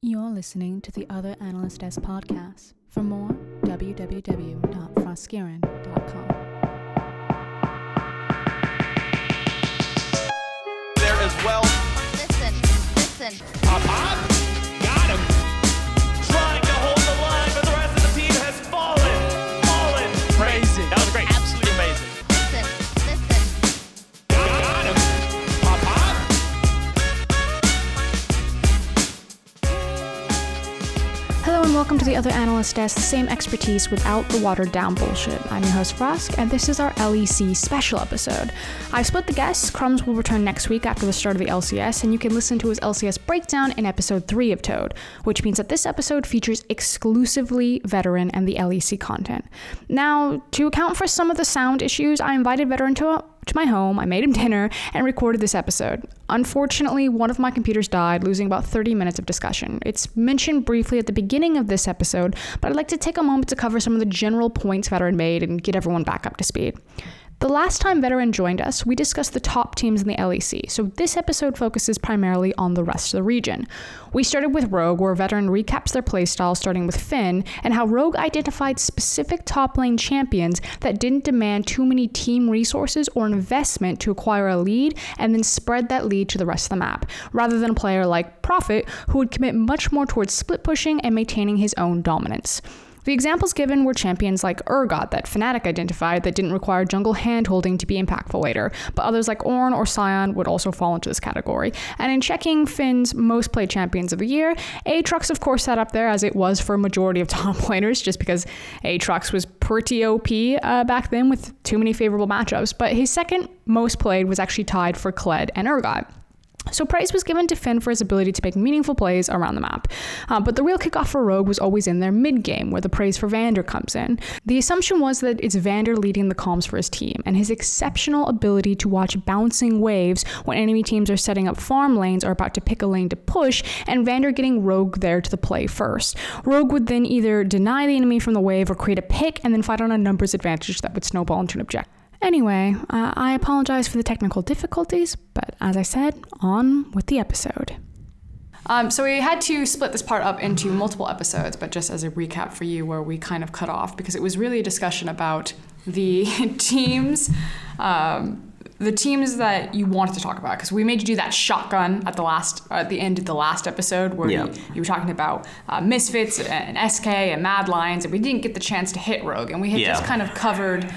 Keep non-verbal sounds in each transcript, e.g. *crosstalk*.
You're listening to the Other Analyst S podcast. For more, www.froskurinn.com. there as well. Listen, listen. Pop, welcome to the Other Analyst Desk, the same expertise without the watered down bullshit. I'm your host Frosk, and this is our LEC special episode. I've split the guests. Crumbz will return next week after the start of the LCS, and you can listen to his LCS breakdown in episode 3 of Toad, which means that this episode features exclusively Veteran and the LEC content. Now, to account for some of the sound issues, I invited Veteran to to my home, I made him *laughs* dinner, and recorded this episode. Unfortunately, one of my computers died, losing about 30 minutes of discussion. It's mentioned briefly at the beginning of this episode, but I'd like to take a moment to cover some of the general points Veteran made and get everyone back up to speed. The last time Veteran joined us, we discussed the top teams in the LEC, so this episode focuses primarily on the rest of the region. We started with Rogue, where Veteran recaps their playstyle, starting with Finn, and how Rogue identified specific top lane champions that didn't demand too many team resources or investment to acquire a lead and then spread that lead to the rest of the map, rather than a player like Prophet, who would commit much more towards split pushing and maintaining his own dominance. The examples given were champions like Urgot that Fnatic identified that didn't require jungle handholding to be impactful later, but others like Ornn or Sion would also fall into this category. And in checking Finn's most played champions of the year, Aatrox of course sat up there as it was for a majority of *laughs* top laners, just because Aatrox was pretty OP uh, back then with too many favorable matchups, but his second most played was actually tied for Kled and Urgot. So praise was given to Finn for his ability to make meaningful plays around the map. Uh, but the real kickoff for Rogue was always in their mid game, where the praise for Vander comes in. The assumption was that it's Vander leading the comms for his team, and his exceptional ability to watch bouncing waves when enemy teams are setting up farm lanes or about to pick a lane to push, and Vander getting Rogue there to the play first. Rogue would then either deny the enemy from the wave or create a pick and then fight on a numbers advantage that would snowball into an objective. Anyway, uh, I apologize for the technical difficulties, but as I said, on with the episode. Um, so we had to split this part up into multiple episodes, but just as a recap for you, where we kind of cut off because it was really a discussion about the *laughs* teams, um, the teams that you wanted to talk about. Because we made you do that shotgun at the last, uh, at the end of the last episode, where Yeah. you, you were talking about uh, Misfits and SK and Mad Lions, and we didn't get the chance to hit Rogue, and we had just kind of covered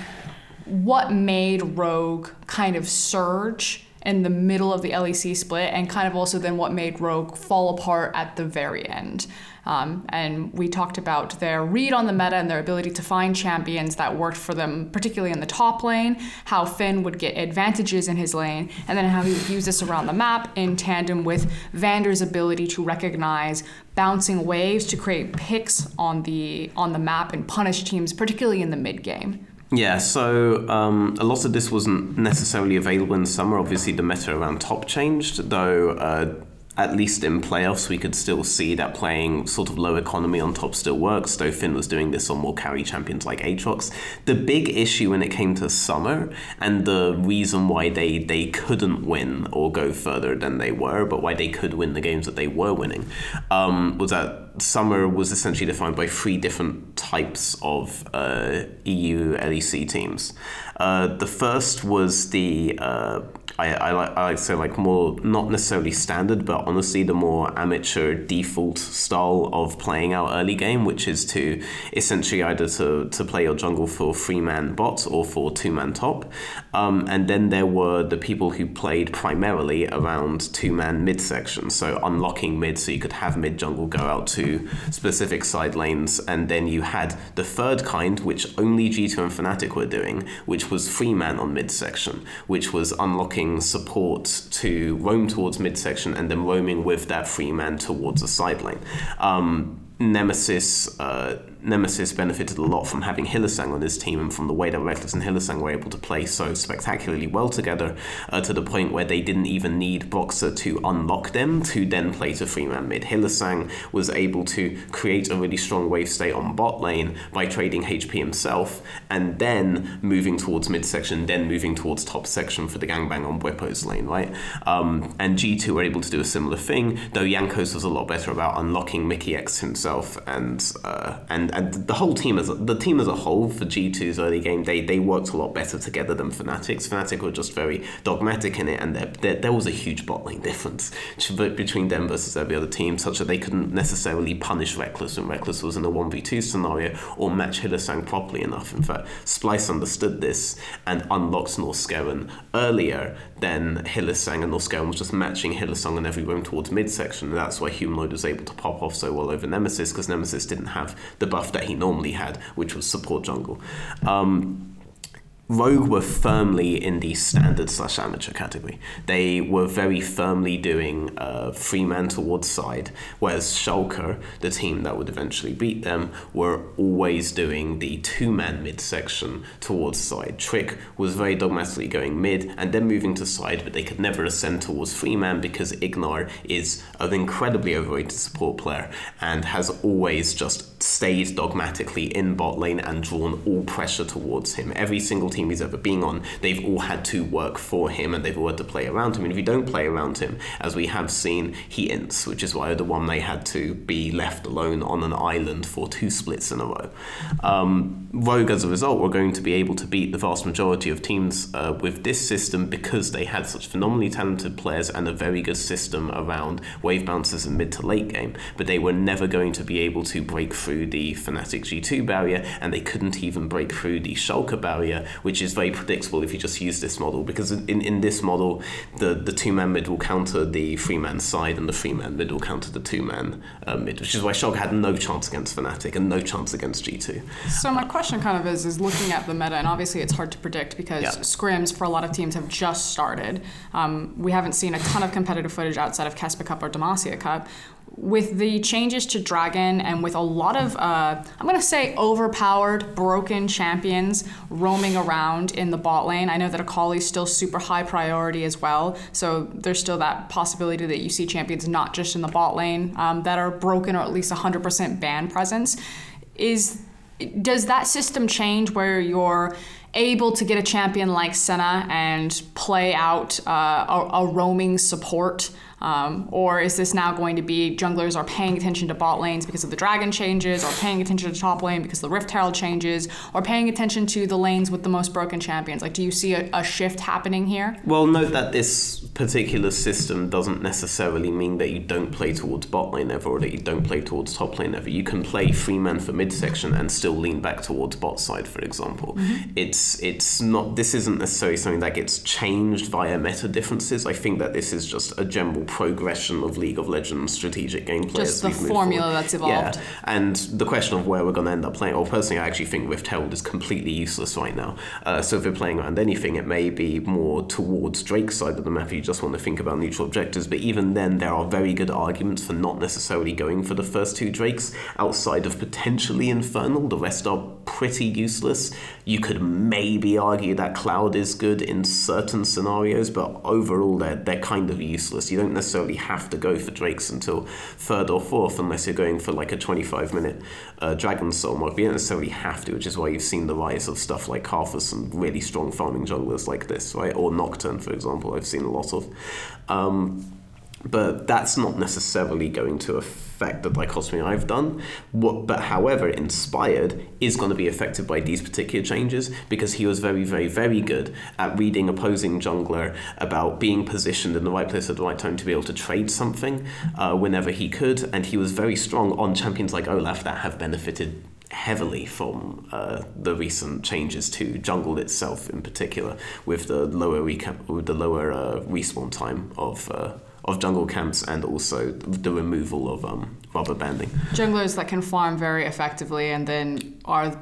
what made Rogue kind of surge in the middle of the LEC split, and kind of also then what made Rogue fall apart at the very end. Um, and we talked about their read on the meta and their ability to find champions that worked for them, particularly in the top lane, how Finn would get advantages in his lane, and then how he would use this around the map in tandem with Vander's ability to recognize bouncing waves to create picks on the on the map and punish teams, particularly in the mid game. Yeah, so um, a lot of this wasn't necessarily available in summer. Obviously, the meta around top changed, though. Uh, at least in playoffs, we could still see that playing sort of low economy on top still works. Though Finn was doing this on more carry champions like Aatrox. The big issue when it came to summer, and the reason why they they couldn't win or go further than they were, but why they could win the games that they were winning, um, was that summer was essentially defined by three different types of uh, EU LEC teams. Uh, the first was the uh, I, I like I like to say like more not necessarily standard, but honestly the more amateur default style of playing our early game, which is to essentially either to, to play your jungle for three man bot or for two man top, um, and then there were the people who played primarily around two man mid section, so unlocking mid so you could have mid jungle go out to specific side lanes, and then you had the third kind, which only G2 and Fnatic were doing, which was free man on mid section, which was unlocking support to roam towards mid section and then roaming with that free man towards the side lane. Um, Nemesis uh, Nemesis benefited a lot from having Hylissang on his team and from the way that Reckless and Hylissang were able to play so spectacularly well together uh, to the point where they didn't even need Broxah to unlock them to then play to three man mid. Hylissang was able to create a really strong wave state on bot lane by trading HP himself and then moving towards midsection, then moving towards top section for the gangbang on Bwipo's lane, right? Um, and G2 were able to do a similar thing, though Jankos was a lot better about unlocking Mikyx himself and uh, and and the whole team as a, the team as a whole for G2's early game, they they worked a lot better together than Fnatic's. Fnatic were just very dogmatic in it, and there, there, there was a huge bot lane difference between them versus every other team, such that they couldn't necessarily punish Reckless when Reckless was in a 1v2 scenario or match Hylissang properly enough. In fact, Splyce understood this and unlocked Norskeren earlier than Hylissang, and Norskeren was just matching Hylissang and every towards midsection, and that's why Humanoid was able to pop off so well over Nemesis, because Nemesis didn't have the buff that he normally had, which was support jungle. Um, Rogue were firmly in the standard slash amateur category. They were very firmly doing uh, free man towards side, whereas Schalke, the team that would eventually beat them, were always doing the two man mid section towards side. Trick was very dogmatically going mid and then moving to side, but they could never ascend towards free man because IgNar is an incredibly overrated support player and has always just stayed dogmatically in bot lane and drawn all pressure towards him. Every single team he's ever been on, they've all had to work for him and they've all had to play around him. And if you don't play around him, as we have seen, he ints, which is why the one they had to be left alone on an island for two splits in a row. Um, Rogue, as a result, were going to be able to beat the vast majority of teams uh, with this system because they had such phenomenally talented players and a very good system around wave bouncers in mid to late game. But they were never going to be able to break through the Fnatic G2 barrier, and they couldn't even break through the Schalke barrier, which is very predictable if you just use this model. Because in, in this model, the, the two man mid will counter the three man side, and the three man mid will counter the two man uh, mid, which is why Shog had no chance against Fnatic and no chance against G2. So my question kind of is is looking at the meta, and obviously it's hard to predict because Yeah. scrims for a lot of teams have just started. Um, we haven't seen a ton of competitive footage outside of KeSPA Cup or Demacia Cup. With the changes to Dragon and with a lot of, uh, I'm going to say, overpowered, broken champions roaming around in the bot lane, I know that Akali is still super high priority as well. So there's still that possibility that you see champions not just in the bot lane um, that are broken or at least 100% ban presence. Is does that system change where you're able to get a champion like Senna and play out uh, a, a roaming support? Um, or is this now going to be junglers are paying attention to bot lanes because of the dragon changes, or paying attention to top lane because the Rift Herald changes, or paying attention to the lanes with the most broken champions? Like, do you see a, a shift happening here? Well, note that this particular system doesn't necessarily mean that you don't play towards bot lane ever or that you don't play towards top lane ever. You can play free man for midsection and still lean back towards bot side, for example. It's it's not this isn't necessarily something that gets changed via meta differences. I think that this is just a general progression of League of Legends strategic gameplay. Just the formula forward. that's evolved. Yeah, and the question of where we're going to end up playing, or personally, I actually think Rift Herald is completely useless right now. Uh, so if we're playing around anything, it may be more towards Drake's side of the map if you just want to think about neutral objectives. But even then, there are very good arguments for not necessarily going for the first two Drakes outside of potentially Infernal. The rest are pretty useless. You could maybe argue that Cloud is good in certain scenarios, but overall, they're, they're kind of useless. You don't necessarily have to go for Drakes until third or fourth unless you're going for like a 25 minute uh, Dragon Soul mod. You don't necessarily have to, which is why you've seen the rise of stuff like Karthus and really strong farming junglers like this, right? Or Nocturne, for example, I've seen a lot of. Um, but that's not necessarily going to affect the dichotomy I've done. What, but however, Inspired is going to be affected by these particular changes because he was very, very, very good at reading opposing jungler about being positioned in the right place at the right time to be able to trade something uh, whenever he could, and he was very strong on champions like Olaf that have benefited heavily from uh, the recent changes to jungle itself, in particular, with the lower recap, with the lower uh, respawn time of uh, of jungle camps, and also the removal of um, rubber banding. junglers that can farm very effectively and then are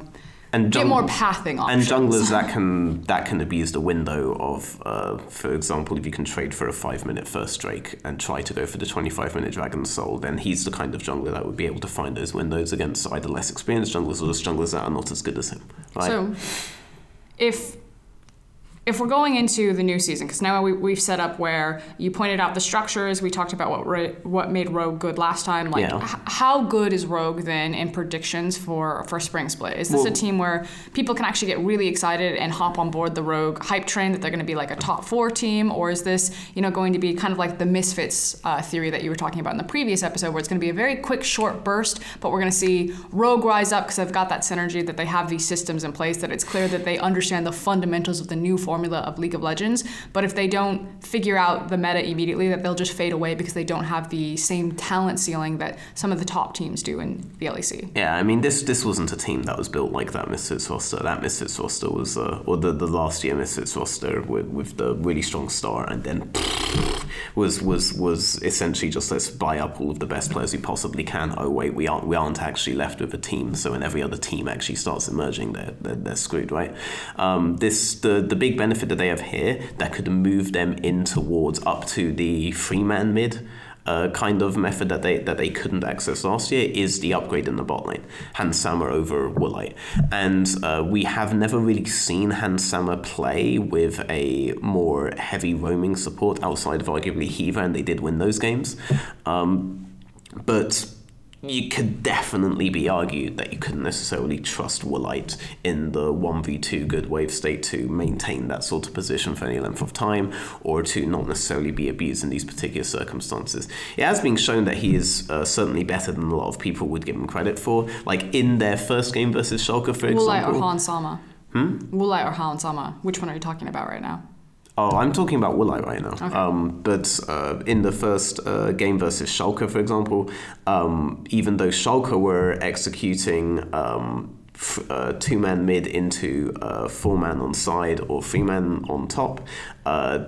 and get more pathing options. and junglers *laughs* that can that can abuse the window of, uh, for example, if you can trade for a five minute first Drake and try to go for the twenty five minute Dragon Soul, then he's the kind of jungler that would be able to find those windows against either less experienced junglers or just junglers that are not as good as him. Right? So, if if we're going into the new season, because now we, we've set up where you pointed out the structures, we talked about what Ro- what made Rogue good last time. Like, Yeah. h- how good is Rogue then in predictions for for Spring Split? Is this a team where people can actually get really excited and hop on board the Rogue hype train that they're going to be like a top four team, or is this you know going to be kind of like the Misfits uh, theory that you were talking about in the previous episode, where it's going to be a very quick, short burst, but we're going to see Rogue rise up because they've got that synergy, that they have these systems in place, that it's clear that they understand the fundamentals of the new formula of League of Legends. But if they don't figure out the meta immediately, that they'll just fade away because they don't have the same talent ceiling that some of the top teams do in the LEC. Yeah, I mean this this wasn't a team that was built like that Misfits roster. That Misfits roster was, uh, or the, the last year Misfits roster with, with the really strong star, and then *laughs* was was was essentially just let's buy up all of the best players we possibly can. Oh wait, we aren't we aren't actually left with a team. So when every other team actually starts emerging, they're they're, they're screwed, right? Um, this the the big benefit that they have here that could move them in towards up to the free man mid uh, kind of method that they that they couldn't access last year is the upgrade in the bot lane, Hans Sama over Woolite, and uh, we have never really seen Hans Sama play with a more heavy roaming support outside of arguably Hiva, and they did win those games, um, but. You could definitely be argued that you couldn't necessarily trust Woolite in the 1v2 good wave state to maintain that sort of position for any length of time or to not necessarily be abused in these particular circumstances. It has been shown that he is uh, certainly better than a lot of people would give him credit for. Like in their first game versus Schalke, for Woolite example. or Han Sama? Hmm? Woolite or Han Sama? Which one are you talking about right now? Oh, I'm talking about Woolite right now. Um, but uh, in the first uh, game versus Schalke, for example, um, even though Schalke were executing um, f- uh, two man mid into uh, four man on side or three man on top, uh,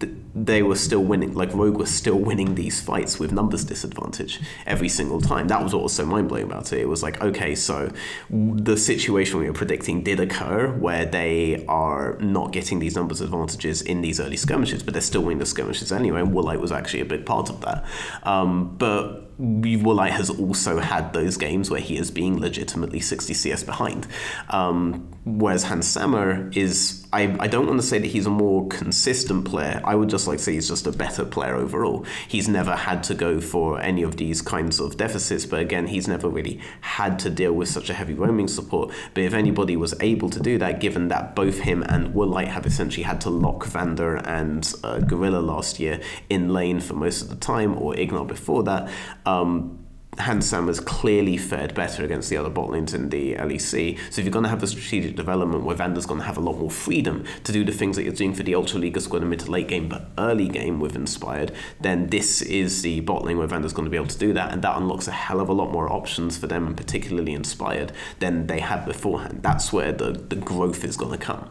th- they were still winning. Like Rogue was still winning these fights with numbers disadvantage every single time. That was what was so mind blowing about it. It was like, okay, so the situation we were predicting did occur where they are not getting these numbers advantages in these early skirmishes, but they're still winning the skirmishes anyway. And Woolite was actually a big part of that. Um, but Woolite has also had those games where he is being legitimately 60 CS behind. Um, whereas Hans Sama is, I, I don't want to say that he's a more consistent player. I would just like say he's just a better player overall. He's never had to go for any of these kinds of deficits, but again, he's never really had to deal with such a heavy roaming support. But if anybody was able to do that, given that both him and Woolite have essentially had to lock Vander and uh, Gorilla last year in lane for most of the time, or IgNar before that, um, Hans Sama's clearly fared better against the other bot lanes in the LEC. So if you're going to have the strategic development where Vander's going to have a lot more freedom to do the things that you're doing for the Ultra League squad in mid to late game, but early game with Inspired, then this is the bot lane where Vander's going to be able to do that, and that unlocks a hell of a lot more options for them, and particularly Inspired, than they had beforehand. That's where the, the growth is going to come.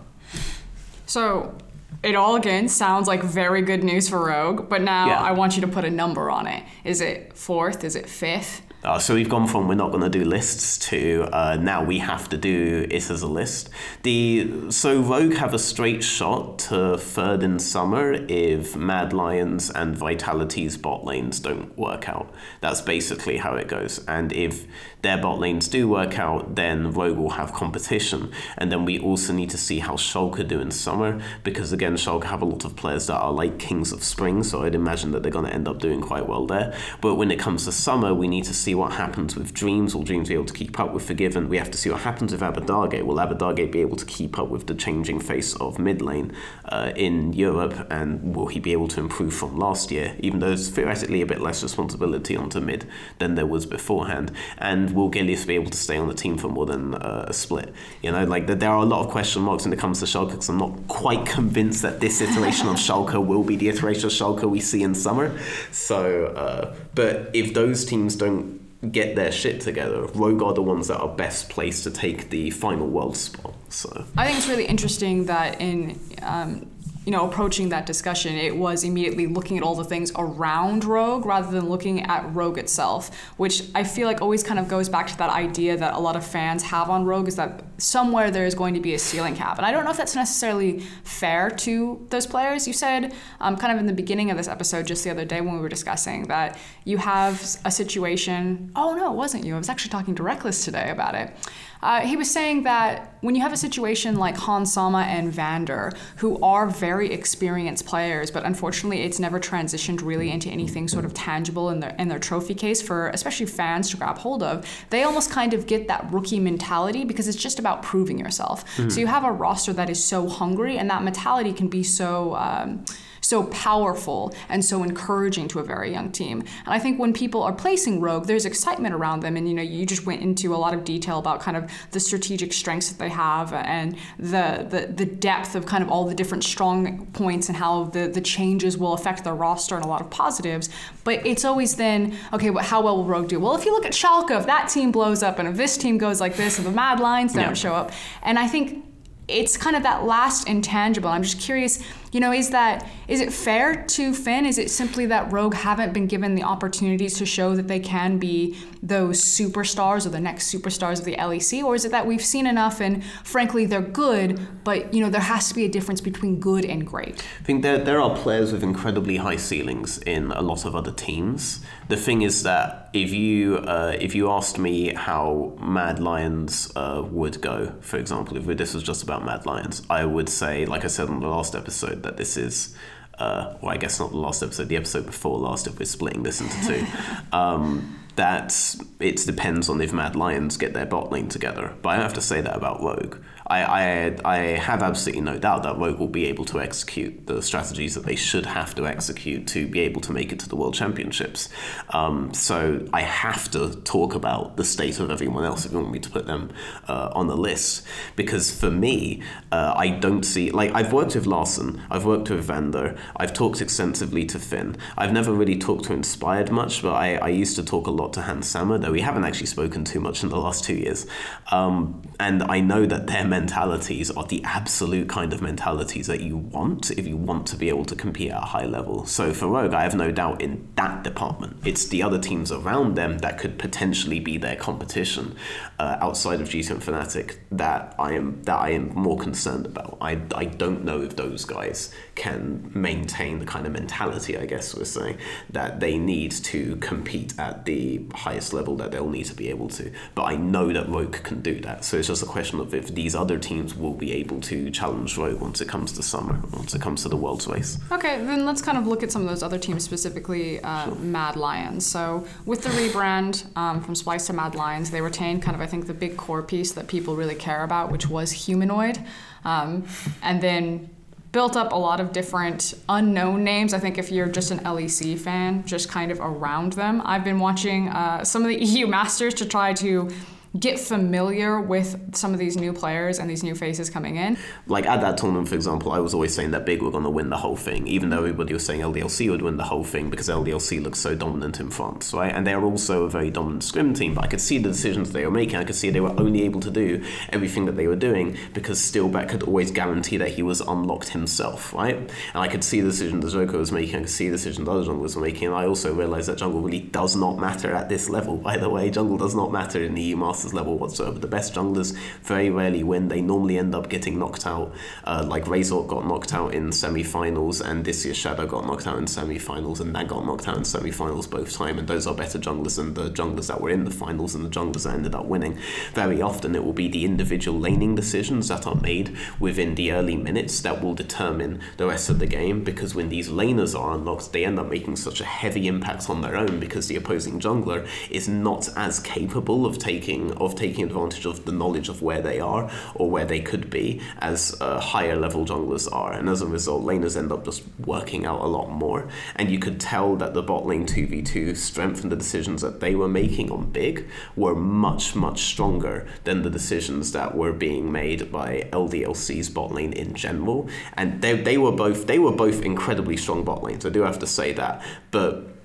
So it all again sounds like very good news for Rogue, but now Yeah. I want you to put a number on it. Is it fourth? Is it fifth? Uh, so we've gone from we're not going to do lists to uh, now we have to do it as a list. The so Rogue have a straight shot to third in summer if Mad Lions and Vitality's bot lanes don't work out. That's basically how it goes. And if their bot lanes do work out, then Rogue will have competition. And then we also need to see how Schalke do in summer because again Schalke have a lot of players that are like Kings of Spring, so I'd imagine that they're going to end up doing quite well there. But when it comes to summer, we need to see what happens with Dreams. Will Dreams be able to keep up with Forgiven? We have to see what happens with Abbedagge. Will Abbedagge be able to keep up with the changing face of mid lane uh, in Europe? And will he be able to improve from last year, even though there's theoretically a bit less responsibility onto mid than there was beforehand? And will Gilius be able to stay on the team for more than uh, a split? You know, like there are a lot of question marks when it comes to Schalke because I'm not quite convinced that this iteration of Schalke will be the iteration of Schalke we see in summer. So, uh, but if those teams don't get their shit together, Rogue are the ones that are best placed to take the final world spot. So I think it's really interesting that in um, you know, approaching that discussion, it was immediately looking at all the things around Rogue rather than looking at Rogue itself, which I feel like always kind of goes back to that idea that a lot of fans have on Rogue is that somewhere there is going to be a ceiling cap. And I don't know if that's necessarily fair to those players. You said um, kind of in the beginning of this episode, just the other day when we were discussing that you have a situation. Oh, no, it wasn't you. I was actually talking to Reckless today about it. Uh, he was saying that when you have a situation like Hans Sama and Vander, who are very experienced players, but unfortunately it's never transitioned really into anything sort of tangible in their in their trophy case for especially fans to grab hold of, they almost kind of get that rookie mentality because it's just about proving yourself. So you have a roster that is so hungry, and that mentality can be so. Um, so powerful and so encouraging to a very young team. And I think when people are placing Rogue, there's excitement around them. And you know, you just went into a lot of detail about kind of the strategic strengths that they have and the the, the depth of kind of all the different strong points and how the, the changes will affect their roster and a lot of positives. But it's always then, okay, but how well will Rogue do? Well, if you look at Schalke, if that team blows up and if this team goes like this and the Mad Lions don't Yeah. show up. And I think it's kind of that last intangible. I'm just curious, you know, is that is it fair to Finn? Is it simply that Rogue haven't been given the opportunities to show that they can be those superstars or the next superstars of the LEC, or is it that we've seen enough and frankly they're good, but you know there has to be a difference between good and great. I think there, there are players with incredibly high ceilings in a lot of other teams. The thing is that if you uh, if you asked me how Mad Lions uh, would go, for example, if this was just about Mad Lions, I would say, like I said on the last episode, that this is. Uh, well, I guess not the last episode, the episode before last, if we're splitting this into two. *laughs* um, that it depends on if Mad Lions get their bot lane together. But I have to say that about Rogue. I, I, I have absolutely no doubt that Rogue will be able to execute the strategies that they should have to execute to be able to make it to the World Championships. Um, so I have to talk about the state of everyone else if you want me to put them uh, on the list. Because for me, uh, I don't see, like, I've worked with Larssen, I've worked with Vander, I've talked extensively to Finn. I've never really talked to Inspired much, but I, I used to talk a lot to Hans Sama, though we haven't actually spoken too much in the last two years. Um, and I know that their mentalities are the absolute kind of mentalities that you want if you want to be able to compete at a high level. So for Rogue, I have no doubt in that department. It's the other teams around them that could potentially be their competition uh, outside of G2 and Fnatic that I am that I am more concerned about. I, I don't know if those guys can maintain the kind of mentality, I guess we're saying, that they need to compete at the highest level that they'll need to be able to. But I know that Rogue can do that. So it's just a question of if these other teams will be able to challenge Rogue once it comes to summer, once it comes to the World's Race. Okay, then let's kind of look at some of those other teams, specifically uh, Mad Lions. So, with the rebrand um, from Splyce to Mad Lions, they retained kind of, I think, the big core piece that people really care about, which was humanoid. Um, and then built up a lot of different unknown names. I think if you're just an LEC fan, just kind of around them. I've been watching uh, some of the EU Masters to try to get familiar with some of these new players and these new faces coming in. Like at that tournament, for example, I was always saying that Big were going to win the whole thing, even though everybody was saying LDLC would win the whole thing because LDLC looks so dominant in France, right? And they're also a very dominant scrim team, but I could see the decisions they were making. I could see they were only able to do everything that they were doing because Steeelback could always guarantee that he was unlocked himself, right? And I could see the decision that Zoko was making, I could see the decision that other junglers were making, and I also realized that jungle really does not matter at this level, by the way. Jungle does not matter in the EU level whatsoever. The best junglers very rarely win. They normally end up getting knocked out. Uh, like Razork got knocked out in semi-finals, and this year Shadow got knocked out in semi-finals, and that got knocked out in semi-finals both time. And those are better junglers than the junglers that were in the finals and the junglers that ended up winning. Very often it will be the individual laning decisions that are made within the early minutes that will determine the rest of the game. Because when these laners are unlocked, they end up making such a heavy impact on their own because the opposing jungler is not as capable of taking of taking advantage of the knowledge of where they are or where they could be as uh, higher level junglers are. And as a result, laners end up just working out a lot more. And you could tell that the bot lane 2v2 strength and the decisions that they were making on big were much, much stronger than the decisions that were being made by LDLC's bot lane in general. And they, they were both they were both incredibly strong bot lanes. I do have to say that. But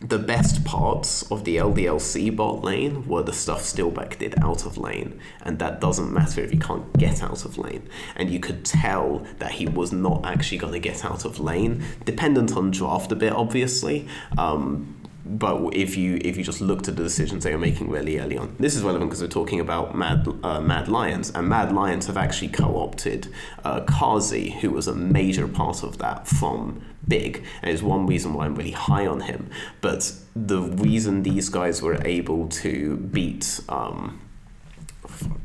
the best parts of the LDLC bot lane were the stuff Steeelback did out of lane, and that doesn't matter if you can't get out of lane. And you could tell that he was not actually going to get out of lane, dependent on draft a bit, obviously. Um, but if you if you just looked at the decisions they were making really early on, this is relevant because we're talking about Mad uh, Mad Lions, and Mad Lions have actually co-opted uh, Kazi, who was a major part of that from Big, and it's one reason why I'm really high on him. But the reason these guys were able to beat. Um,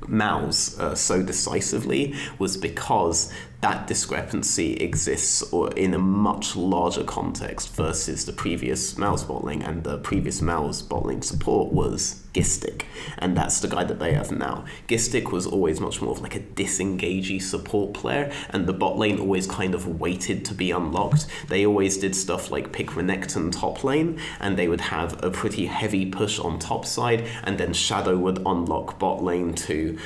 Mouse uh, so decisively was because that discrepancy exists in a much larger context versus the previous Mouse bottling and the previous Mouse bottling support was Gistic and that's the guy that they have now. Gistic was always much more of like a disengagey support player and the bot lane always kind of waited to be unlocked. They always did stuff like pick Renekton top lane and they would have a pretty heavy push on top side and then Shadow would unlock bot lane to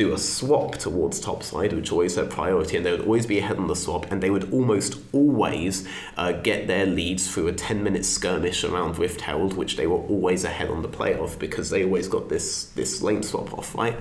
do a swap towards topside, which always their priority, and they would always be ahead on the swap, and they would almost always uh, get their leads through a 10 minute skirmish around Rift Herald, which they were always ahead on the play of because they always got this, this lane swap off, right?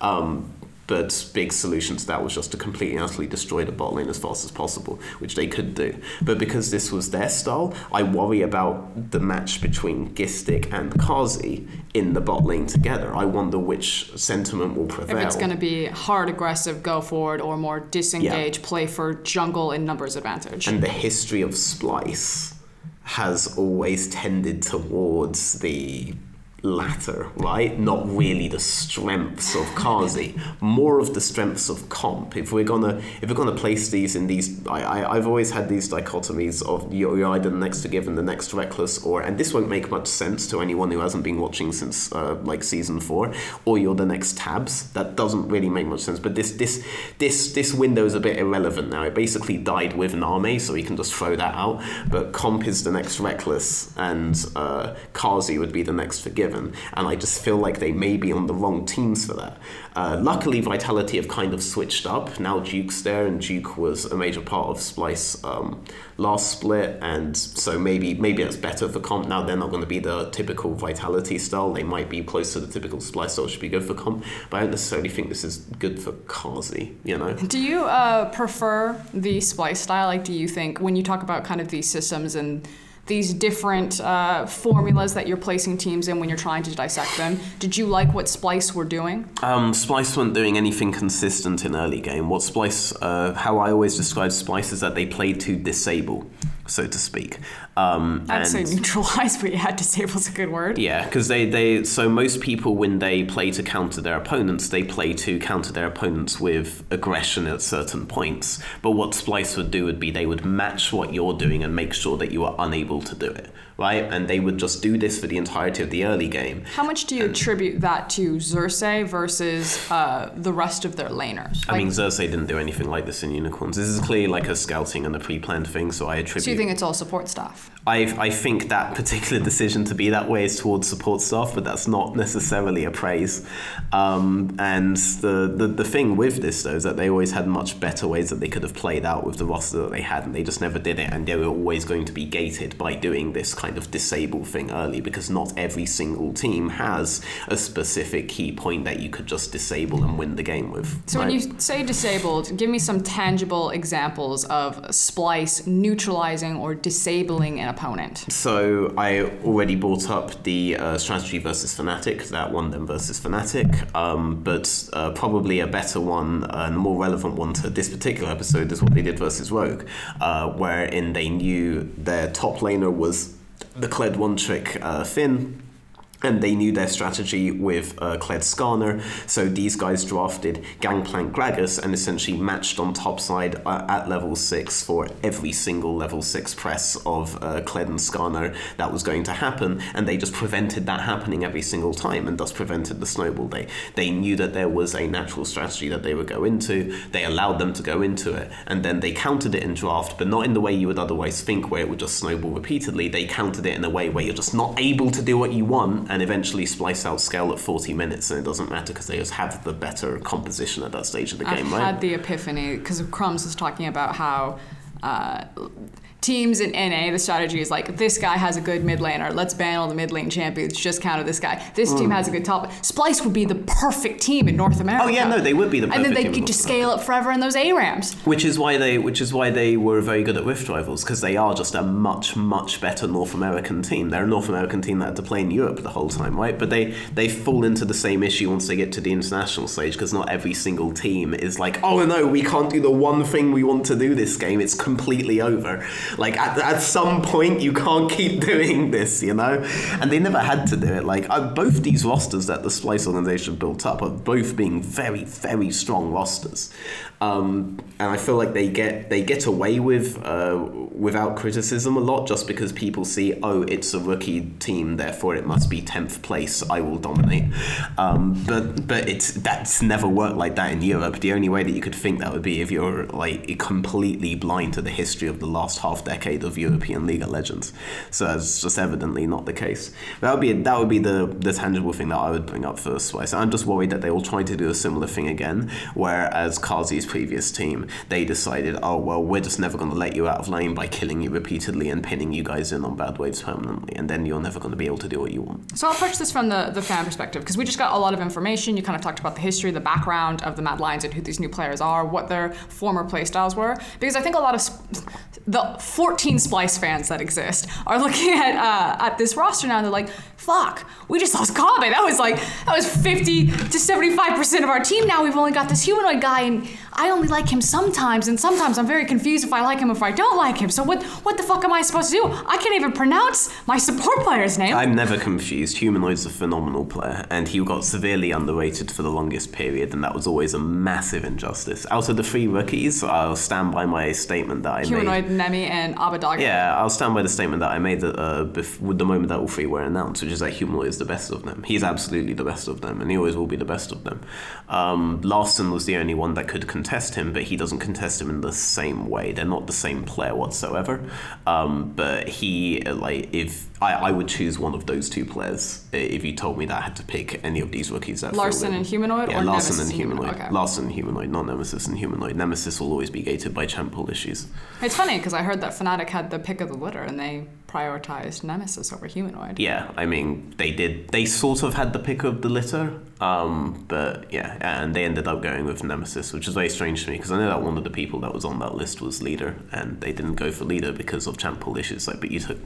Um, but big solution to that was just to completely and utterly destroy the bot lane as fast as possible, which they could do. But because this was their style, I worry about the match between Gistic and Kazi in the bot lane together. I wonder which sentiment will prevail. If it's going to be hard, aggressive, go forward, or more disengage, play for jungle and numbers advantage. and the history of Splyce has always tended towards the latter, right? Not really the strengths of Kazi, more of the strengths of comp. If we're gonna if we're gonna place these in these, I, I I've always had these dichotomies of you're, either the next Forgiven, the next Reckless, or and this won't make much sense to anyone who hasn't been watching since uh, like season four, or you're the next Tabs. That doesn't really make much sense. But this this this this window is a bit irrelevant now. It basically died with Name, so we can just throw that out. But comp is the next Reckless, and uh, Kazi would be the next Forgiven, and I just feel like they may be on the wrong teams for that. Uh, luckily, Vitality have kind of switched up. Now Duke's there, and Duke was a major part of Splyce um, last split, and so maybe maybe that's better for comp. Now they're not going to be the typical Vitality style. They might be close to the typical Splyce style, should be good for comp. But I don't necessarily think this is good for Kazi. You know. Do you uh, prefer the Splyce style? Like, do you think when you talk about kind of these systems and these different uh, formulas that you're placing teams in when you're trying to dissect them, did you like what Splyce were doing? Um, Splyce weren't doing anything consistent in early game. What Splyce, uh, how I always describe Splyce is that they played to disable, so to speak. Um, I'd say neutralize, but yeah, disable's a good word. Yeah, because they, they so most people when they play to counter their opponents, they play to counter their opponents with aggression at certain points. But what Splyce would do would be they would match what you're doing and make sure that you are unable to do it, right? And they would just do this for the entirety of the early game. How much do you attribute that to Xerxes versus uh, the rest of their laners? I mean, Like, Xerxes didn't do anything like this in Unicorns. This is clearly like a scouting and a pre-planned thing, so I attribute. so you think it's all support staff? I, I think that particular *laughs* decision to be that way is towards support staff, but that's not necessarily a praise. Um, and the, the, the thing with this, though, is that they always had much better ways that they could have played out with the roster that they had, and they just never did it. And they were always going to be gated by doing this kind of disable thing early, because not every single team has a specific key point that you could just disable and win the game with. So when you say disabled, give me some tangible examples of Splyce neutralizing or disabling an opponent. So I already brought up the uh, strategy versus Fnatic, that one then versus Fnatic, um, but uh, probably a better one and a more relevant one to this particular episode is what they did versus Rogue, uh, wherein they knew their top laner was the Kled one trick uh, Finn. And they knew their strategy with uh, Kled Skarner, so these guys drafted Gangplank Gragas and essentially matched on top side uh, at level 6 for every single level 6 press of uh, Kled and Skarner that was going to happen, and they just prevented that happening every single time and thus prevented the snowball. They, they knew that there was a natural strategy that they would go into, they allowed them to go into it, and then they countered it in draft, but not in the way you would otherwise think, where it would just snowball repeatedly. They countered it in a way where you're just not able to do what you want and eventually Splyce out scale at 40 minutes, and it doesn't matter because they just have the better composition at that stage of the game, I've right? had the epiphany because Crumbz was talking about how uh, teams in NA, the strategy is like this guy has a good mid laner. Let's ban all the mid lane champions. Just counter this guy. This team mm. has a good top. Splyce would be the perfect team in North America. Oh yeah, no, they would be the perfect. And then they could just scale up forever in those ARAMs. Which is why they, which is why they were very good at Rift Rivals because they are just a much, much better North American team. They're a North American team that had to play in Europe the whole time, right? But they they fall into the same issue once they get to the international stage because not every single team is like, oh no, we can't do the one thing we want to do this game. It's completely over. Like at, at some point, you can't keep *laughs* doing this, you know. And they never had to do it. Like uh, both these rosters that the Splyce organization built up are both being very, very strong rosters. Um, and I feel like they get they get away with uh, without criticism a lot just because people see oh it's a rookie team therefore it must be tenth place I will dominate. Um, but but it's that's never worked like that in Europe. The only way that you could think that would be if you're like completely blind to the history of the last half decade of European League of Legends. So that's just evidently not the case. That would be that would be the the tangible thing that I would bring up first. Twice. I'm just worried that they will try to do a similar thing again, whereas Kazi's previous team they decided oh well we're just never going to let you out of lane by killing you repeatedly and pinning you guys in on bad waves permanently, and then you're never going to be able to do what you want. So I'll approach this from the, the fan perspective because we just got a lot of information. You kind of talked about the history, the background of the Mad Lions and who these new players are, what their former playstyles were. Because I think a lot of sp- the 14 Splyce fans that exist are looking *laughs* at uh, at this roster now and they're like, fuck, we just lost Kobbe. That was like, that was 50 to 75% of our team. Now we've only got this humanoid guy and I only like him sometimes and sometimes I'm very confused if I like him or if I don't like him. So what, what the fuck am I supposed to do? I can't even pronounce my support player's name. I'm never confused. Humanoid's a phenomenal player, and he got severely underrated for the longest period, and that was always a massive injustice. Out of the three rookies, I'll stand by my statement that I humanoid, made. Nemi, and Abadag. Yeah, I'll stand by the statement that I made that uh, bef- with the moment that all three were announced, is that Humanoid is the best of them. He's absolutely the best of them, and he always will be the best of them. Um, Larssen was the only one that could contest him, but he doesn't contest him in the same way. They're not the same player whatsoever. Um, but he, like, if I, I would choose one of those two players if you told me that I had to pick any of these rookies. That Larssen and Humanoid yeah, or Larssen Nemesis and and Humanoid? Humanoid. Okay. Larssen and Humanoid, not Nemesis and Humanoid. Nemesis will always be gated by champ pool issues. It's funny because I heard that Fnatic had the pick of the litter and they prioritized Nemesis over Humanoid. Yeah, I mean, they did. They sort of had the pick of the litter, um, but yeah, and they ended up going with Nemesis, which is very strange to me because I know that one of the people that was on that list was leader, and they didn't go for leader because of champ pool issues. Like, but you took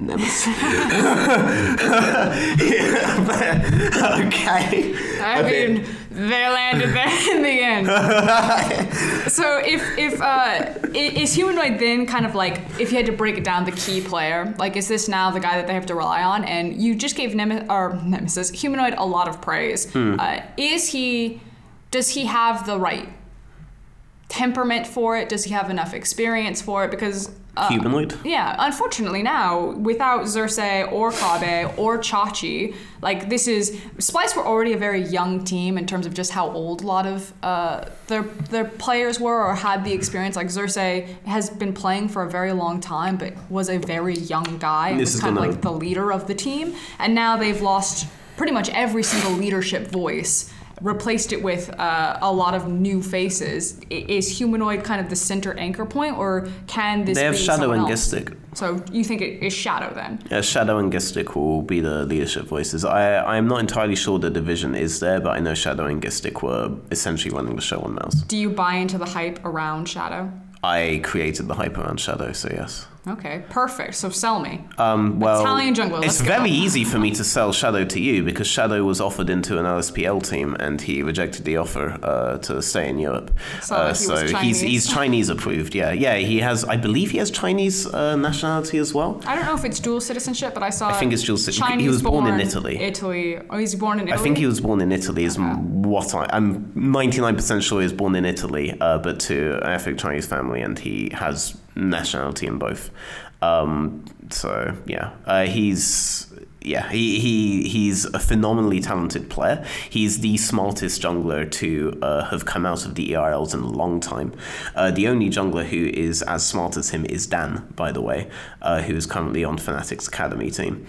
Nemesis. yeah, but, okay. I mean- mean, they landed there *laughs* in the end. *laughs* so if if uh, is humanoid then kind of like if you had to break it down, the key player, like is this now the guy that they have to rely on? And you just gave Nem- or Nemesis humanoid a lot of praise. Hmm. Uh, is he? Does he have the right temperament for it? Does he have enough experience for it? Because uh, Humanoid. yeah, unfortunately now, without Xerxes or Kobbe or Chachi, like this is Splyce were already a very young team in terms of just how old a lot of uh, their their players were or had the experience. Like Xerxes has been playing for a very long time, but was a very young guy. and This was is kind of like the leader of the team, and now they've lost pretty much every single leadership voice. Replaced it with uh, a lot of new faces. Is humanoid kind of the center anchor point, or can this? They have be Shadow and? Gistic. So you think it is Shadow then? Yeah, Shadow and Gistic will be the leadership voices. I I am not entirely sure the division is there, but I know Shadow and Gistic were essentially running the show on mouse. Do you buy into the hype around Shadow? I created the hype around Shadow, so yes. Okay, perfect. So sell me. Um, well, Italian jungler, It's let's go. very easy for me to sell Shadow to you because Shadow was offered into an LSPL team and he rejected the offer uh, to stay in Europe. So uh, he so was he's Chinese. he's *laughs* Chinese approved. Yeah, yeah. He has. I believe he has Chinese uh, nationality as well. I don't know if it's dual citizenship, but I saw. I think it's dual citi- he was born in Italy. Italy. Oh, he's born in Italy. I think he was born in Italy. Is m what I, I'm 99% sure he was born in Italy, uh, but to an ethnic Chinese family, and he has nationality in both. Um, so yeah, uh, he's yeah he, he he's a phenomenally talented player. He's the smartest jungler to uh, have come out of the ERLs in a long time. Uh, the only jungler who is as smart as him is Dan, by the way, uh, who is currently on Fnatic's academy team.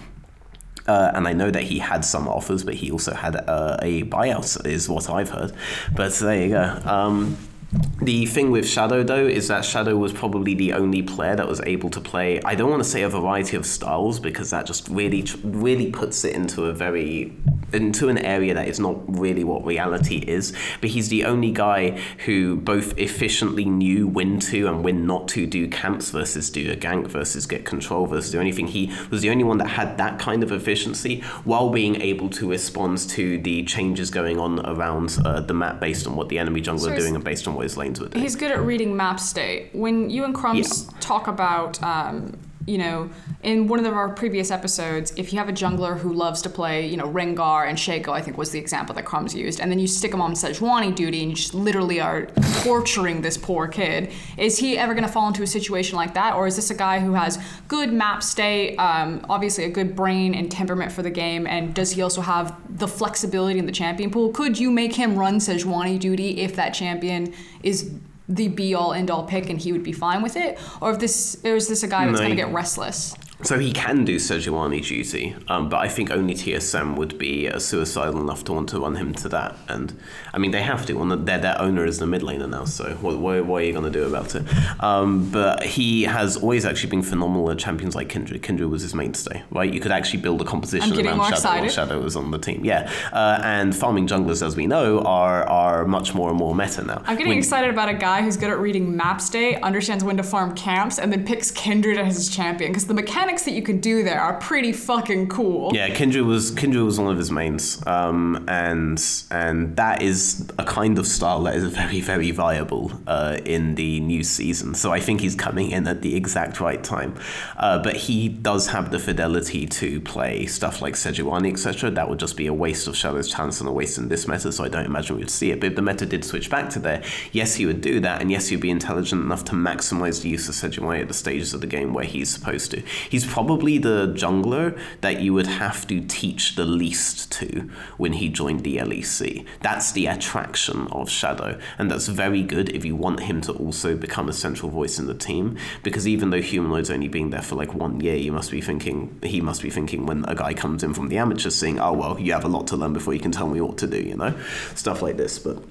Uh, and I know that he had some offers, but he also had uh, a buyout, is what I've heard. But there you go. Um, The thing with Shadow, though, is that Shadow was probably the only player that was able to play. I don't want to say a variety of styles because that just really, really puts it into a very into an area that is not really what reality is. But he's the only guy who both efficiently knew when to and when not to do camps versus do a gank versus get control versus do anything. He was the only one that had that kind of efficiency while being able to respond to the changes going on around uh, the map based on what the enemy jungler So are doing and based on what lanes were doing. He's good at reading map state. When you and Crumbz talk about, um, you know, in one of our previous episodes, if you have a jungler who loves to play, you know, Rengar and Shaco, I think was the example that Crumbz used, and then you stick him on Sejuani duty and you just literally are torturing this poor kid, is he ever going to fall into a situation like that? Or is this a guy who has good map state, um, obviously a good brain and temperament for the game, and does he also have the flexibility in the champion pool? Could you make him run Sejuani duty if that champion is the be all end all pick and he would be fine with it? Or if this or is this a guy that's No, gonna get restless? So he can do Sejuani duty, um, but I think only TSM would be uh, suicidal enough to want to run him to that. And I mean, they have to. Well, their their owner is the mid laner now, so what, what, what are you going to do about it? Um, but he has always actually been phenomenal at champions like Kindred. Kindred was his mainstay, right? You could actually build a composition around more Shadow while excited. Shadow was on the team. Yeah, uh, and farming junglers, as we know, are are much more and more meta now. I'm getting When- excited about a guy who's good at reading map state, understands when to farm camps, and then picks Kindred as his champion. Because the mechanics that you can do there are pretty fucking cool. Yeah, Kindred was Kindred was one of his mains, um, and and that is a kind of style that is very very viable uh, in the new season. So I think he's coming in at the exact right time. Uh, but he does have the fidelity to play stuff like Sejuani, etc. That would just be a waste of Shadow's chance and a waste in this meta. So I don't imagine we would see it. But if the meta did switch back to there, yes, he would do that, and yes, he'd be intelligent enough to maximize the use of Sejuani at the stages of the game where he's supposed to. He's probably the jungler that you would have to teach the least to when he joined the LEC. That's the attraction of Shadow, and that's very good if you want him to also become a central voice in the team. Because even though Humanoid's only been there for like one year, you must be thinking he must be thinking when a guy comes in from the amateurs saying, "Oh well, you have a lot to learn before you can tell me what to do," you know, stuff like this. But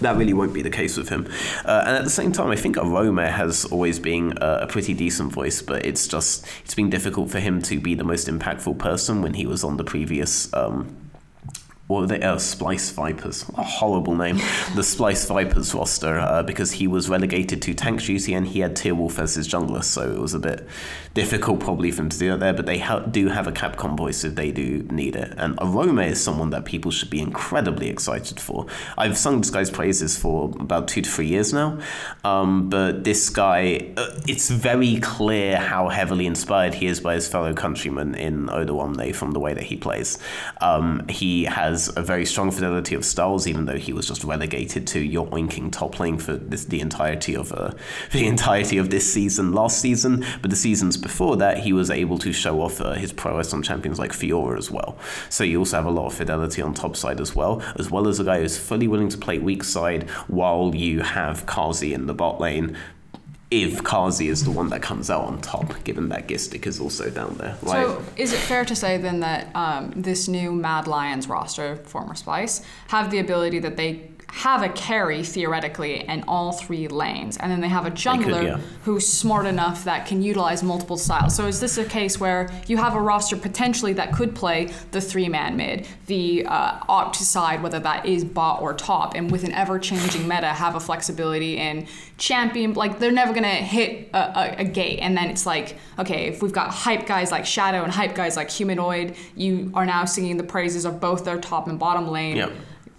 that really won't be the case with him. Uh, and at the same time, I think Aroma has always been a, a pretty decent voice, but it's just it's been difficult for him to be the most impactful person when he was on the previous. Um, what were they? Uh, Splyce Vipers. What a horrible name. *laughs* the Splyce Vipers roster, uh, because he was relegated to tank duty and he had Tearwolf as his jungler, so it was a bit difficult probably for him to do that there. But they ha- do have a Capcom voice if they do need it. And Aroma is someone that people should be incredibly excited for. I've sung this guy's praises for about two to three years now, um, but this guy, uh, it's very clear how heavily inspired he is by his fellow countrymen in Odoamne from the way that he plays. Um, he has a very strong fidelity of styles, even though he was just relegated to your oinking top lane for this, the entirety of uh, *laughs* the entirety of this season last season. But the seasons before that, he was able to show off uh, his prowess on champions like Fiora as well. So you also have a lot of fidelity on top side as well, as well as a guy who's fully willing to play weak side while you have Carzzy in the bot lane. If Carzzy is the one that comes out on top, given that Gistic is also down there. Right? So, is it fair to say then that um, this new Mad Lions roster, former Splyce, have the ability that they have a carry theoretically in all three lanes, and then they have a jungler yeah. who's smart enough that can utilize multiple styles? So, is this a case where you have a roster potentially that could play the three man mid, the uh, opt to side, whether that is bot or top, and with an ever changing meta, have a flexibility in champion? Like, they're never going to hit a, a, a gate, and then it's like, okay, if we've got hype guys like Shadow and hype guys like Humanoid, you are now singing the praises of both their top and bottom lane. Yep.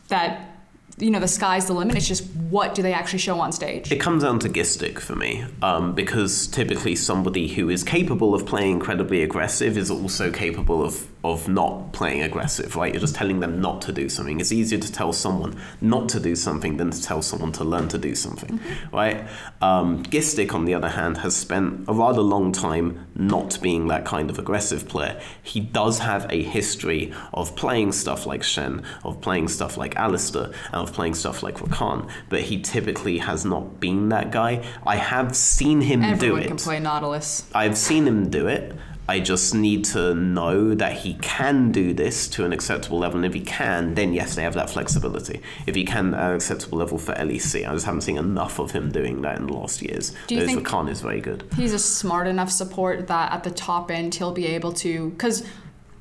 That you know the sky's the limit. It's just what do they actually show on stage? It comes down to Gistic for me, um, because typically somebody who is capable of playing incredibly aggressive is also capable of, of not playing aggressive, right? You're just telling them not to do something. It's easier to tell someone not to do something than to tell someone to learn to do something, right? Um, Gistic, on the other hand, has spent a rather long time not being that kind of aggressive player. He does have a history of playing stuff like Shen, of playing stuff like Alistar, and of playing stuff like Rakan, but he typically has not been that guy. I have seen him do it. Everyone can play Nautilus. I've seen him do it. I just need to know that he can do this to an acceptable level. And if he can, then yes, they have that flexibility. If he can at an acceptable level for LEC, I just haven't seen enough of him doing that in the last years. Do you Whereas think- Rakan is very good. he's a smart enough support that at the top end he'll be able to because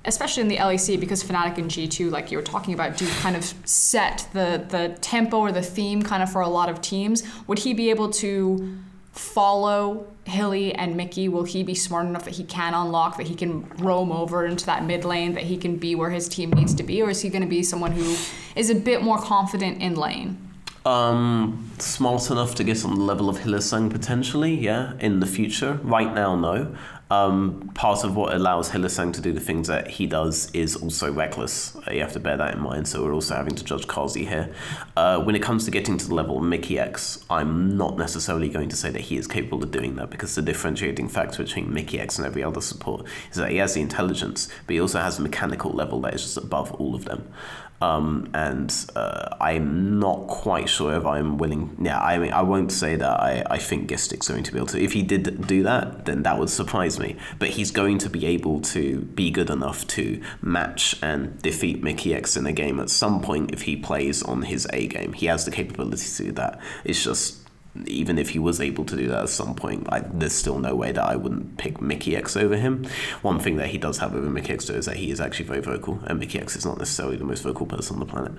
especially in the LEC because Fnatic and G2 like you were talking about do kind of set the the tempo or the theme kind of for a lot of teams would he be able to follow Hilly and Mickey will he be smart enough that he can unlock that he can roam over into that mid lane that he can be where his team needs to be or is he going to be someone who is a bit more confident in lane Um, smart enough to get on the level of Hylissang potentially, yeah, in the future. Right now, no. Um, part of what allows Hylissang to do the things that he does is also Rekkles. Uh, you have to bear that in mind. So we're also having to judge Carzzy here. Uh, when it comes to getting to the level of Mikyx, I'm not necessarily going to say that he is capable of doing that because the differentiating factor between Mikyx and every other support is that he has the intelligence, but he also has a mechanical level that is just above all of them. Um, and uh, I'm not quite sure if I'm willing. Yeah, I mean, I won't say that I, I think Gistic's going to be able to. If he did do that, then that would surprise me. But he's going to be able to be good enough to match and defeat Mikyx in a game at some point if he plays on his A game. He has the capability to do that. It's just even if he was able to do that at some point, I, there's still no way that I wouldn't pick Mikyx over him. One thing that he does have over Mikyx is that he is actually very vocal, and Mikyx is not necessarily the most vocal person on the planet.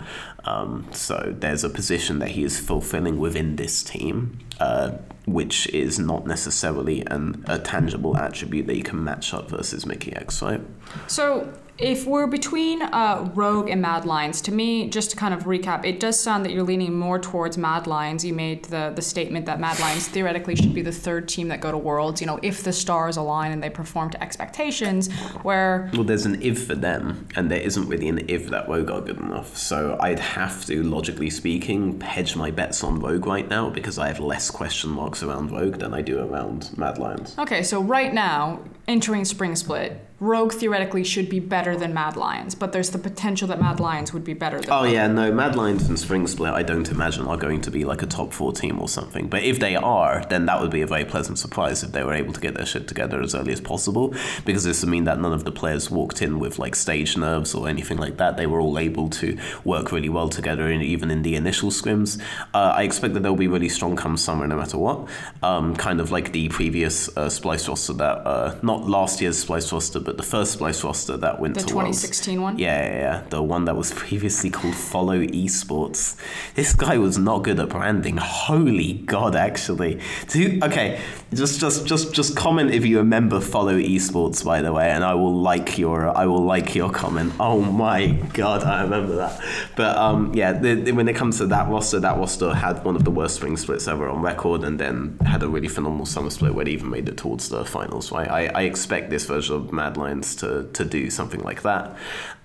Um, so there's a position that he is fulfilling within this team, uh, which is not necessarily an, a tangible attribute that you can match up versus Mikyx, right? So, if we're between uh, Rogue and Mad Lions, to me, just to kind of recap, it does sound that you're leaning more towards Mad Lions. You made the, the statement that Mad Lions theoretically should be the third team that go to Worlds, you know, if the stars align and they perform to expectations, where Well, there's an if for them, and there isn't really an if that Rogue are good enough. So I'd have to, logically speaking, hedge my bets on Rogue right now because I have less question marks around Rogue than I do around Mad Lions. Okay, so right now, entering Spring Split, Rogue theoretically should be better than Mad Lions, but there's the potential that Mad Lions would be better than Oh Rogue. yeah, no, Mad Lions and Spring Split I don't imagine are going to be like a top four team or something. But if they are, then that would be a very pleasant surprise if they were able to get their shit together as early as possible. Because this would mean that none of the players walked in with like stage nerves or anything like that. They were all able to work really well together, and even in the initial scrims. Uh, I expect that they'll be really strong come summer, no matter what. Um, kind of like the previous uh, Splyce roster that, uh, not last year's Splyce roster, but the first Splyce roster that went The to Worlds. 2016 one? Yeah, yeah, yeah. The one that was previously called Follow Esports. This guy was not good at branding. Holy God, actually. Do, okay, just, just, just, just comment if you remember Follow Esports, by the way, and I will like your, I will like your comment. Oh my God, I remember that. But um, yeah, the, the- when it comes to that roster, that roster had one of the worst spring splits ever on record, and then had a really phenomenal summer split where they even made it towards the finals. Right? I, I expect this version of Mad Lions to to do something like that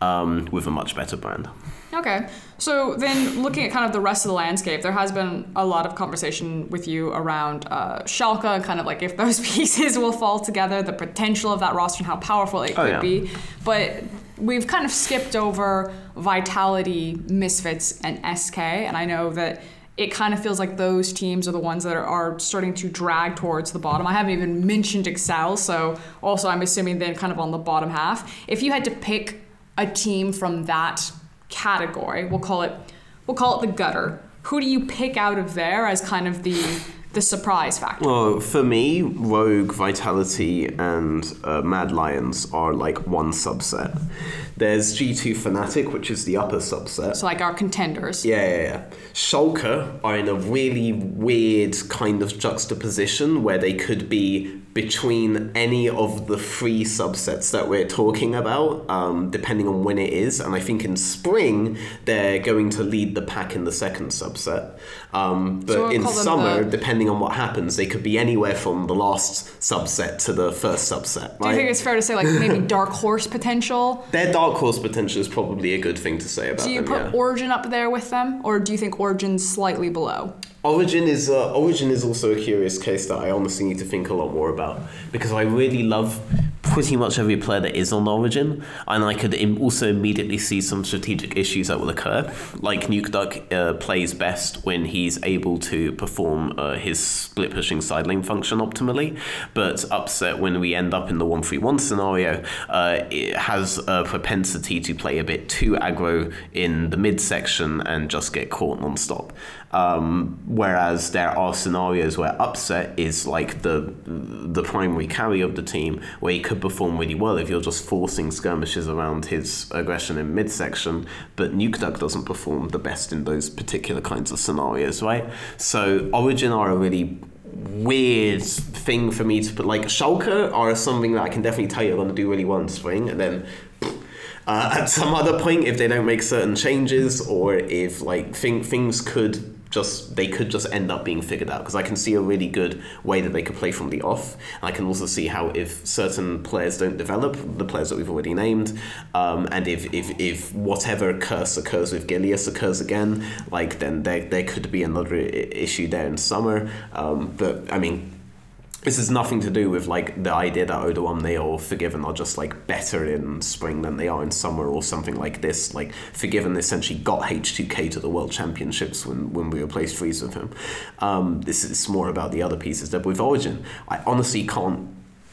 um, with a much better brand. Okay. So then, looking at kind of the rest of the landscape, there has been a lot of conversation with you around uh, Schalke kind of like if those *laughs* pieces will fall together, the potential of that roster and how powerful it Oh, could yeah. be. But we've kind of skipped over Vitality, Misfits, and SK, and I know that. It kind of feels like those teams are the ones that are, are starting to drag towards the bottom. I haven't even mentioned Excel, so also I'm assuming they're kind of on the bottom half. If you had to pick a team from that category. We'll call it we'll call it the gutter. Who do you pick out of there as kind of the the surprise factor? Well, for me, Rogue, Vitality, and uh, Mad Lions are like one subset. There's G2 Fnatic, which is the upper subset. So like our contenders. Yeah, yeah, yeah. Schalke are in a really weird kind of juxtaposition where they could be between any of the three subsets that we're talking about, um, depending on when it is. And I think in spring, they're going to lead the pack in the second subset. Um, but So in summer, the- depending on what happens, they could be anywhere from the last subset to the first subset. Do you think it's fair to say like maybe *laughs* dark horse potential? Their dark horse potential is probably a good thing to say about Do you them. put yeah. Origin up there with them, or do you think Origin's slightly below? Origin is uh, Origin is also a curious case that I honestly need to think a lot more about because I really love pretty much every player that is on Origin, and I could Im- also immediately see some strategic issues that will occur. Like Nukeduck uh, plays best when he's able to perform uh, his split pushing side lane function optimally, but Upset when we end up in the one three one scenario, uh, it has a propensity to play a bit too aggro in the mid section and just get caught non-stop. Um, whereas there are scenarios where upset is like the the primary carry of the team, where he could perform really well if you're just forcing skirmishes around his aggression in midsection. But Nukeduck doesn't perform the best in those particular kinds of scenarios, right? So Origin are a really weird thing for me to put. Like Schalke are something that I can definitely tell you are going to do really well in spring, and then uh, at some other point, if they don't make certain changes, or if like thing, things could just they could just end up being figured out because I can see a really good way that they could play from the off. I can also see how if certain players don't develop, the players that we've already named, um, and if, if if whatever curse occurs with Gilius occurs again, like then there there could be another issue there in summer. Um, but I mean this has nothing to do with like the idea that Odoamne or Forgiven are just like better in spring than they are in summer or something like this. Like Forgiven essentially got H2K to the World Championships when, when we replaced Freeze with him. Um, this is more about the other pieces. That with Origin, I honestly can't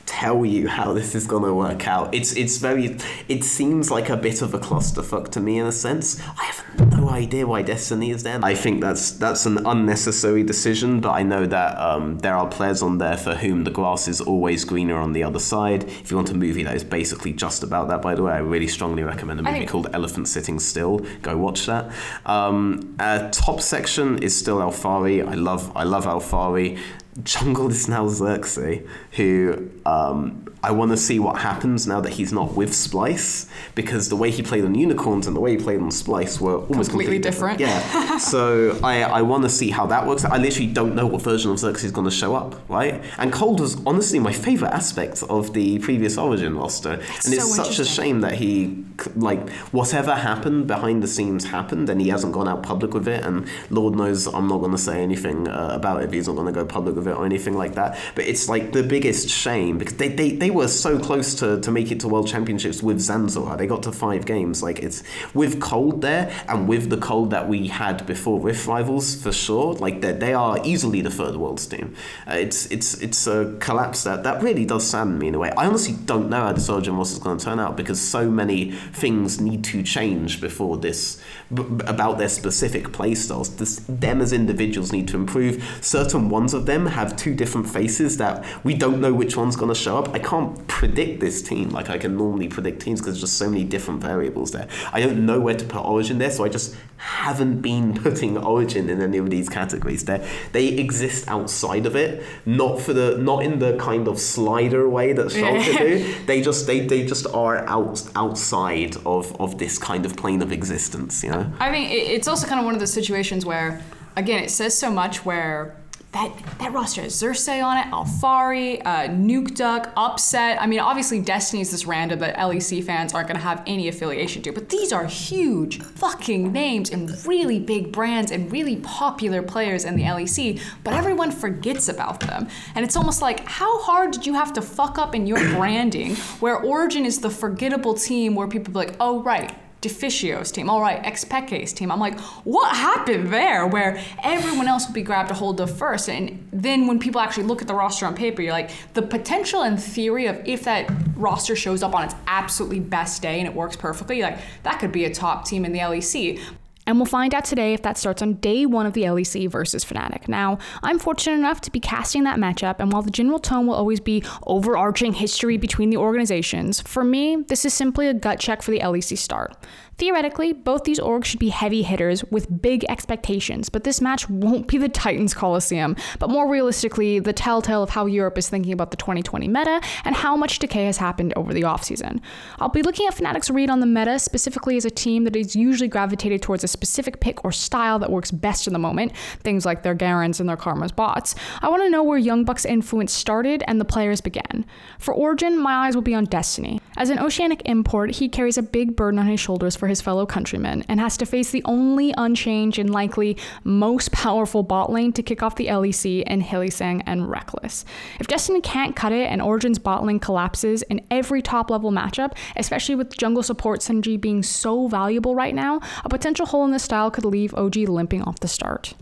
tell you how this is gonna work out. It's it's very it seems like a bit of a clusterfuck to me in a sense. I have no idea why Destiny is there. I think that's that's an unnecessary decision, but I know that um, there are players on there for whom the grass is always greener on the other side. If you want a movie that is basically just about that, by the way, I really strongly recommend a movie think- called Elephant Sitting Still. Go watch that. Um, uh, top section is still Alphari. I love I love Alphari. Jungle is now Xerxe, who um, I want to see what happens now that he's not with Splyce, because the way he played on Unicorns and the way he played on Splyce were almost Completely completely, different. Yeah. *laughs* so I, I want to see how that works. I literally don't know what version of Xerxe is going to show up, right? And Cold was honestly my favorite aspect of the previous Origin roster, and it's such a shame that he like whatever happened behind the scenes happened, and he hasn't gone out public with it. And Lord knows I'm not going to say anything uh, about it. If he's not going to go public with it or anything like that. But it's like the biggest shame because they, they, they were so close to, to make it to World Championships with Zanzor. They got to five games. Like it's with Cold there and with the Cold that we had before Rift Rivals for sure. Like they they are easily the third Worlds team. Uh, it's it's it's a collapse that that really does sadden me in a way. I honestly don't know how the Origin Roster is going to turn out because so many things need to change before this b- about their specific playstyles. This, them as individuals need to improve. Certain ones of them have two different faces that we don't know which one's going to show up. I can't predict this team like I can normally predict teams because there's just so many different variables there. I don't know where to put Origin there, so I just haven't been *laughs* putting Origin in any of these categories. They they exist outside of it, not for the not in the kind of slider way that Schalke do. *laughs* They just they, they just are out outside of, of this kind of plane of existence, you know? I mean, it's also kind of one of those situations where, again, it says so much where that that roster has Xerxe on it, Alphari, uh, Nukeduck, Upset. I mean, obviously Destiny's is this random that LEC fans aren't to have any affiliation to, but these are huge fucking names and really big brands and really popular players in the LEC, but everyone forgets about them. And it's almost like, how hard did you have to fuck up in your *clears throat* branding where Origin is the forgettable team where people be like, oh, right, Deficio's team, all right, xPeke's team. I'm like, what happened there? Where everyone else will be grabbed a hold of first, and then when people actually look at the roster on paper, you're like, the potential and theory of if that roster shows up on its absolutely best day and it works perfectly, like that could be a top team in the LEC. And we'll find out today if that starts on day one of the LEC versus Fnatic. Now, I'm fortunate enough to be casting that matchup, and while the general tone will always be overarching history between the organizations, for me, this is simply a gut check for the LEC start. Theoretically, both these orgs should be heavy hitters with big expectations, but this match won't be the Titans Coliseum, but more realistically, the telltale of how Europe is thinking about the 2020 meta and how much decay has happened over the offseason. I'll be looking at Fnatic's read on the meta specifically as a team that is usually gravitated towards a specific pick or style that works best in the moment, things like their Garens and their Karma's bots. I want to know where YoungBuck's influence started and the players began. For Origin, my eyes will be on Destiny. As an oceanic import, he carries a big burden on his shoulders for for his fellow countrymen and has to face the only unchanged and likely most powerful bot lane to kick off the LEC in Hylissang and Rekkles. If Destiny can't cut it and Origin's bot lane collapses in every top level matchup, especially with jungle support synergy being so valuable right now, a potential hole in the style could leave OG limping off the start.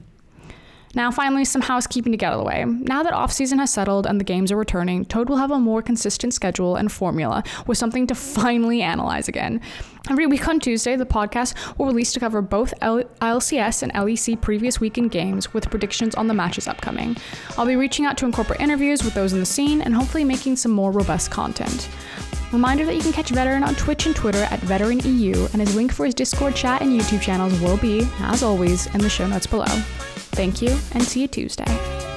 Now, finally, some housekeeping to get out of the way. Now that off-season has settled and the games are returning, Toad will have a more consistent schedule and formula with something to finally analyze again. Every week on Tuesday, the podcast will release to cover both L- ILCS and LEC previous weekend games with predictions on the matches upcoming. I'll be reaching out to incorporate interviews with those in the scene and hopefully making some more robust content. Reminder that you can catch Veteran on Twitch and Twitter at VeteranEU, and his link for his Discord chat and YouTube channels will be, as always, in the show notes below. Thank you, and see you Tuesday.